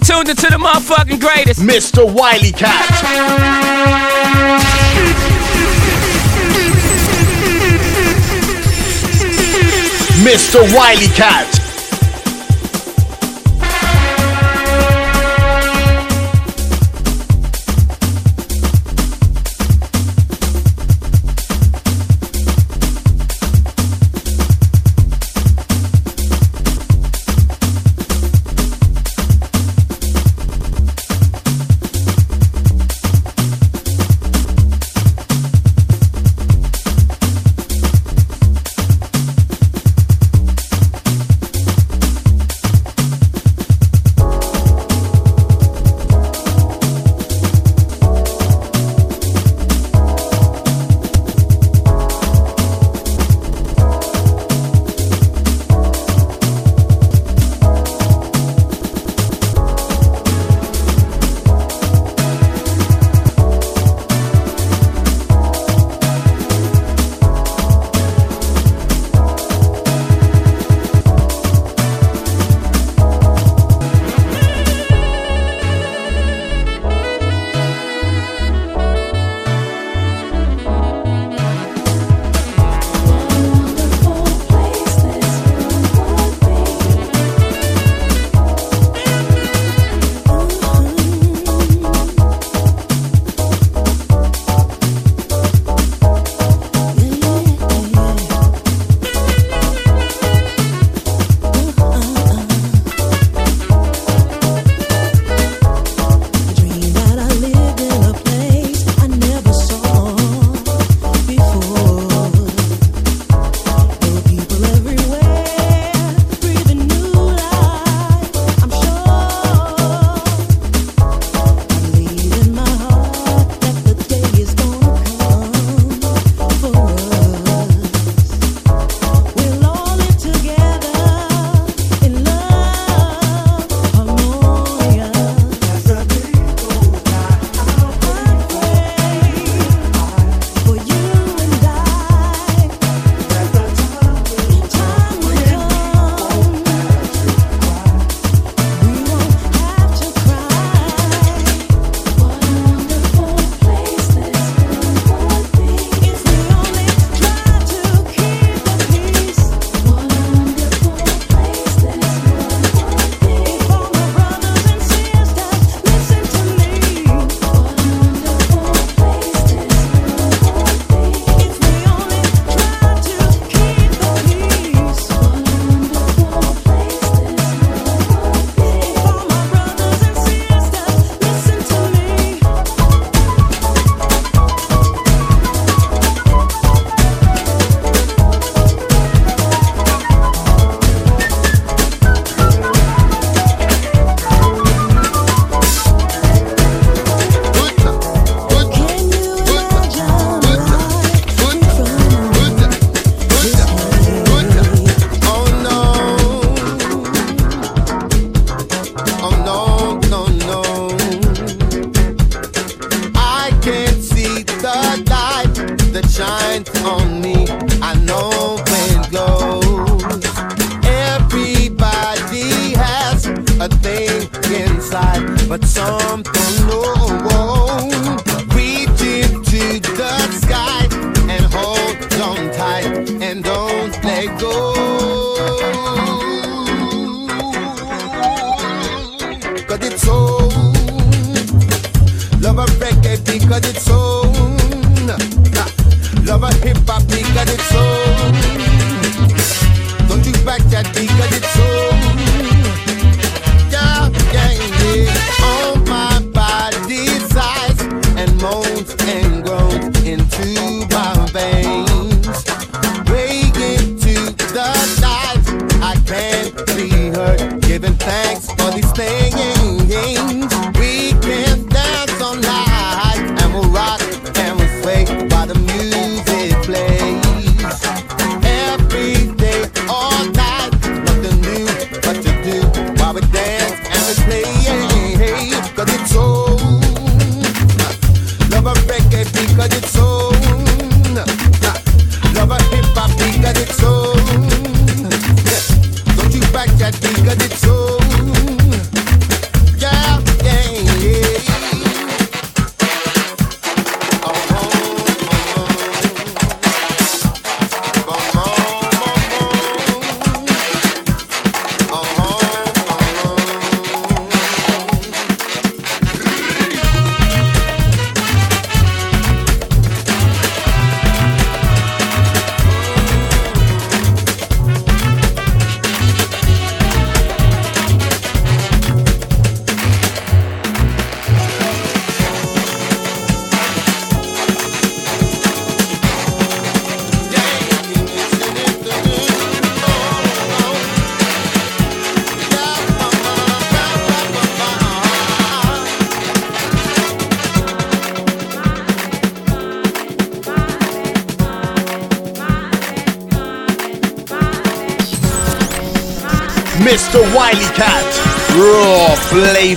now tuned into the motherfucking greatest. Mr. Wileycat. Mr. Wileycat.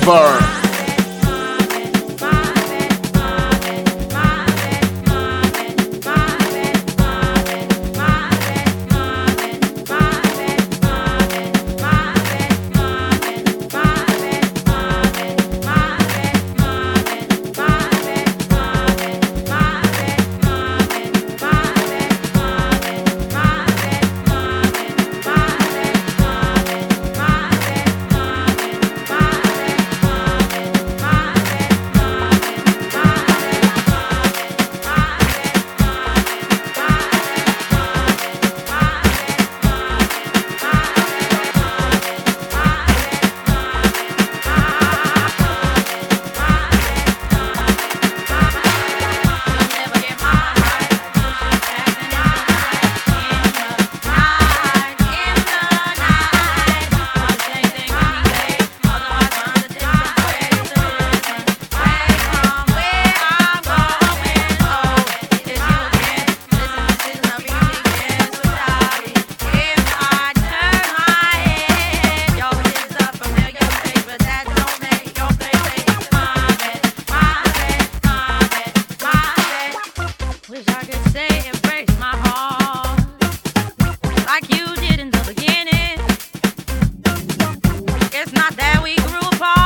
Flavor. It's not that we grew apart.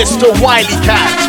Mr. Wileycat.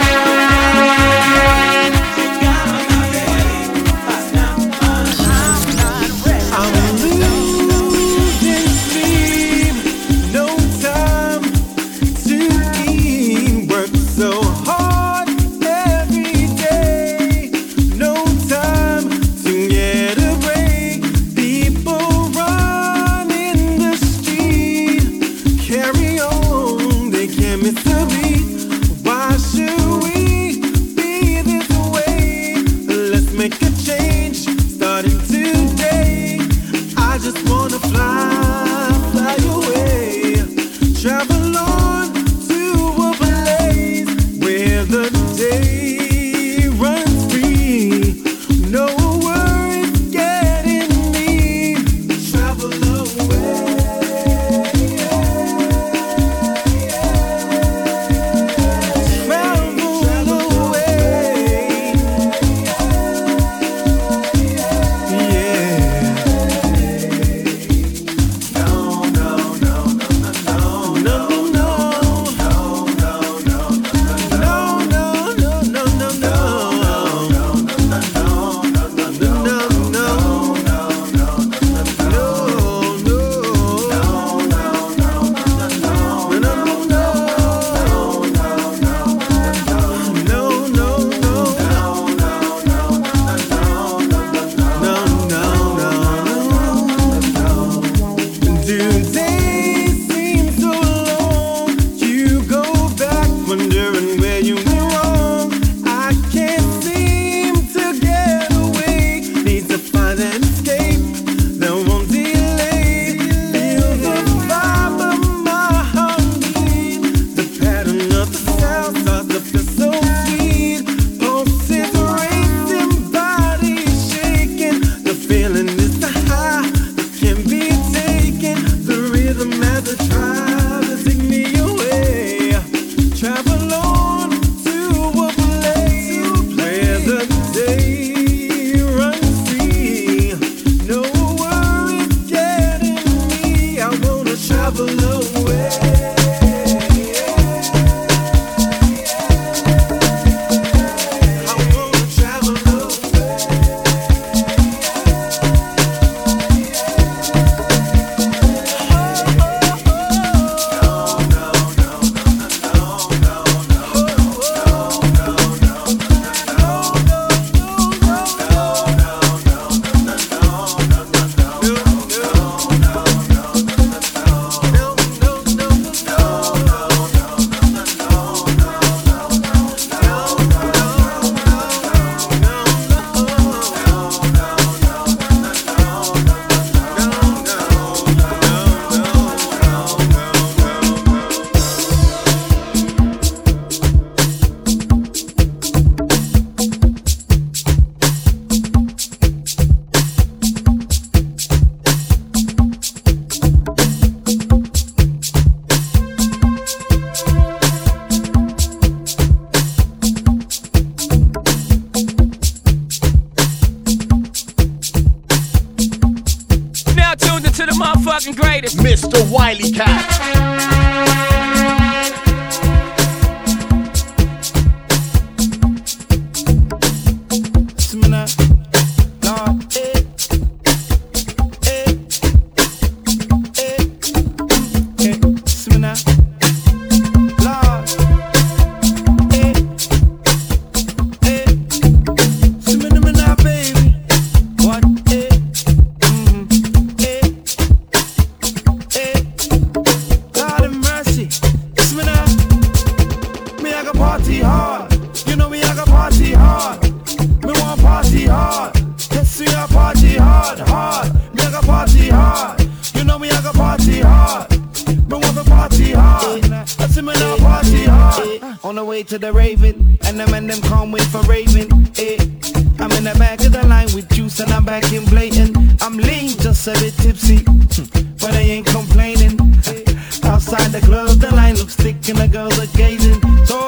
I'm lean, just a bit tipsy, but I ain't complaining. Outside the club, the line looks thick and the girls are gazing. So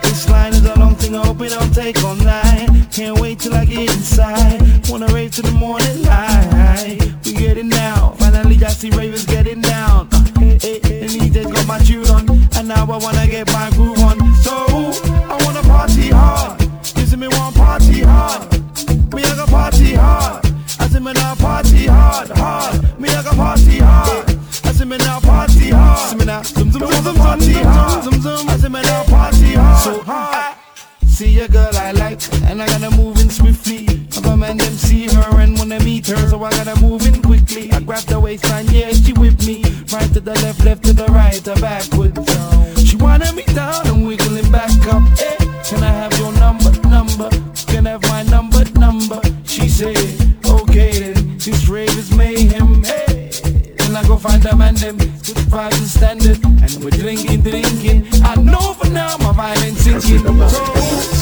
this line is a long thing, I hope it don't take all night. Can't wait till I get inside. Wanna rave to the morning light. We get it now. Finally, I see ravers getting down. Uh, eh, eh, eh, and he just got my tune on. And now I wanna get my groove party hard. Zoom zoom. I see me now party hard. So hard. See a girl I like, and I gotta move in swiftly. Other men them see her and wanna meet her, so I gotta move in quickly. I grab the waistline, yeah, she with me. Right to the left, left to the right, or backwards. She wanna me down and wiggling back up. Hey, can I have your number, number? Can I have my number, number? She said, okay then. This rave is mayhem. Hey, then I go find them and them. Vibes and standard, and we're drinking, drinking. I know for now my violence sinking. So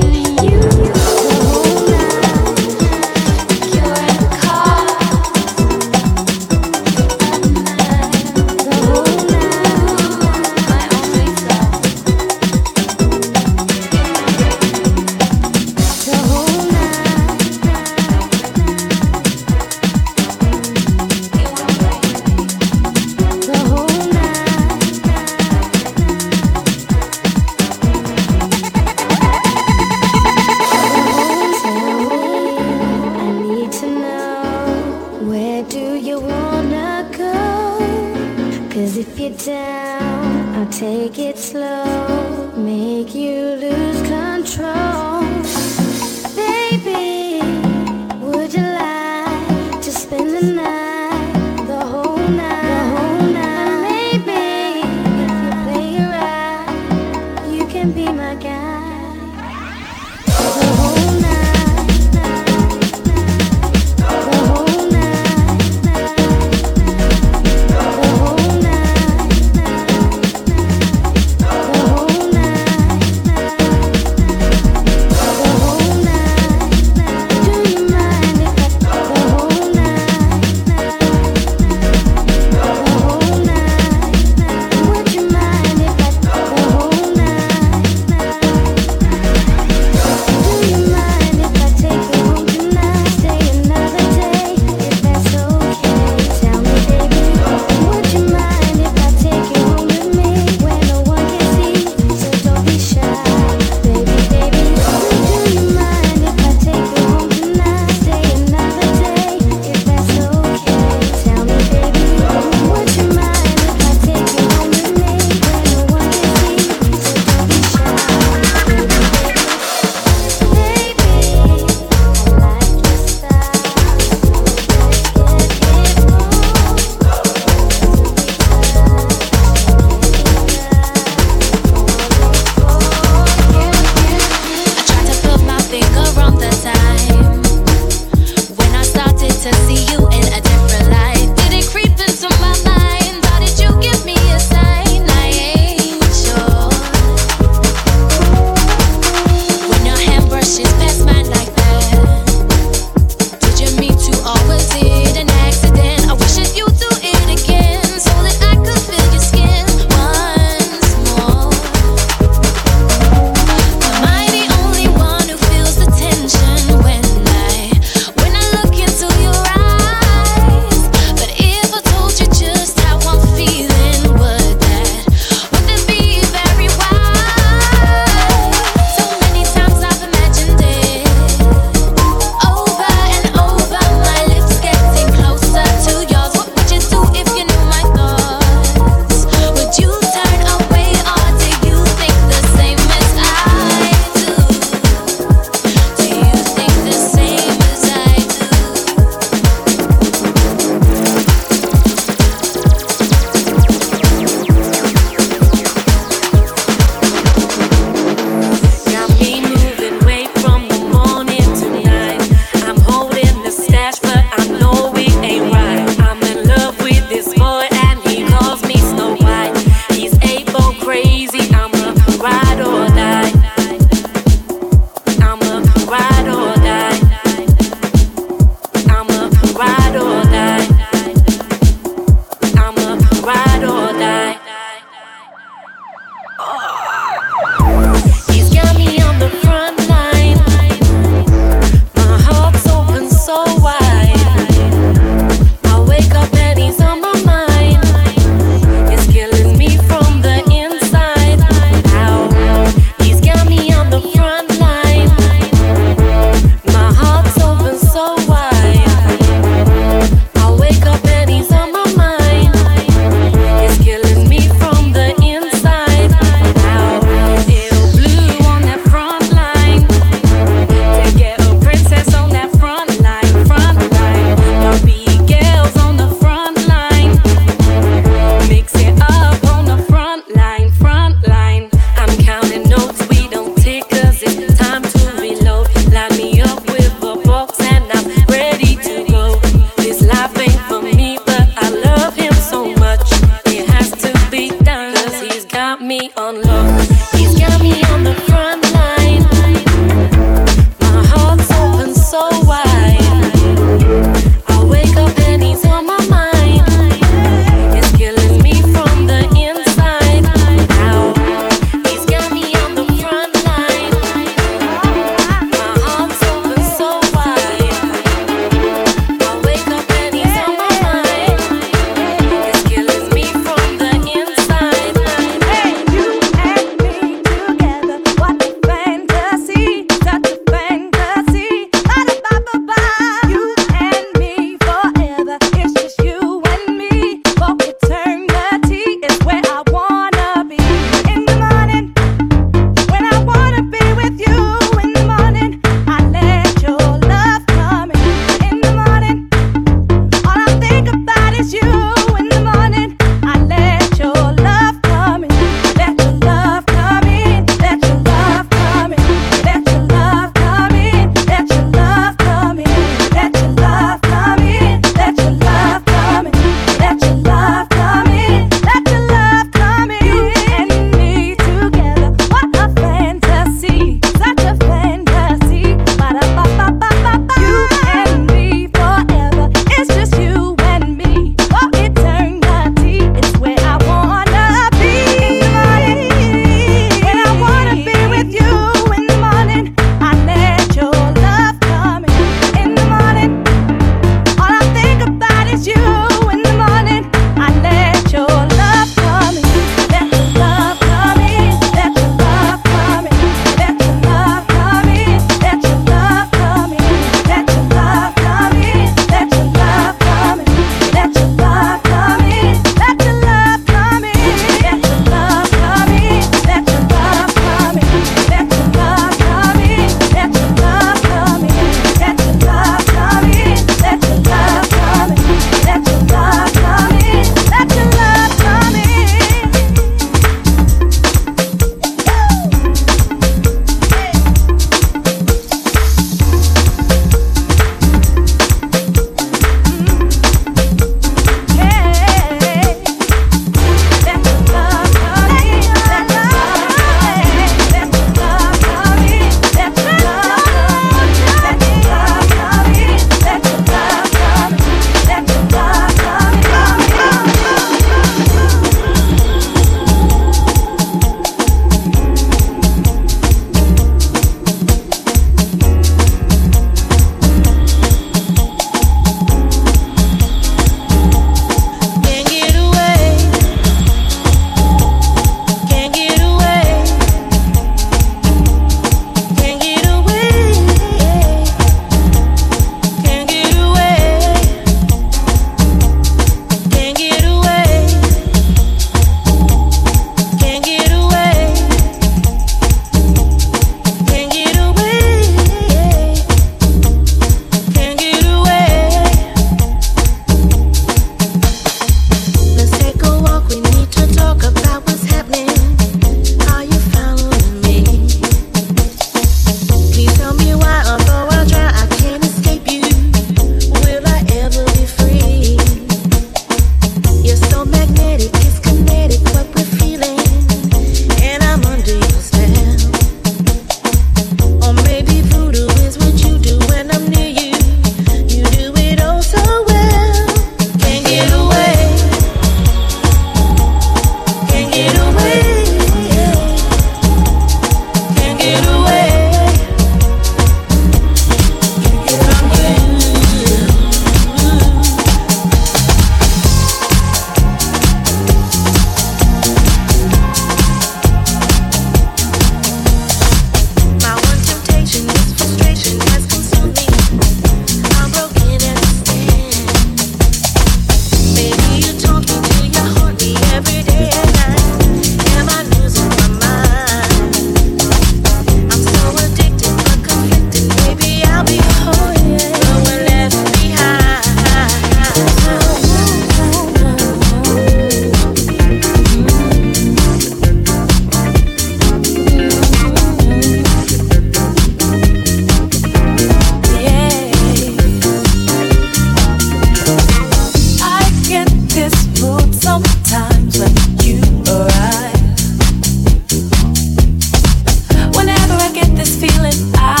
feeling. I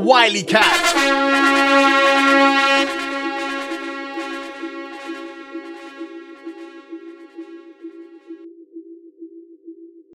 Wileycat.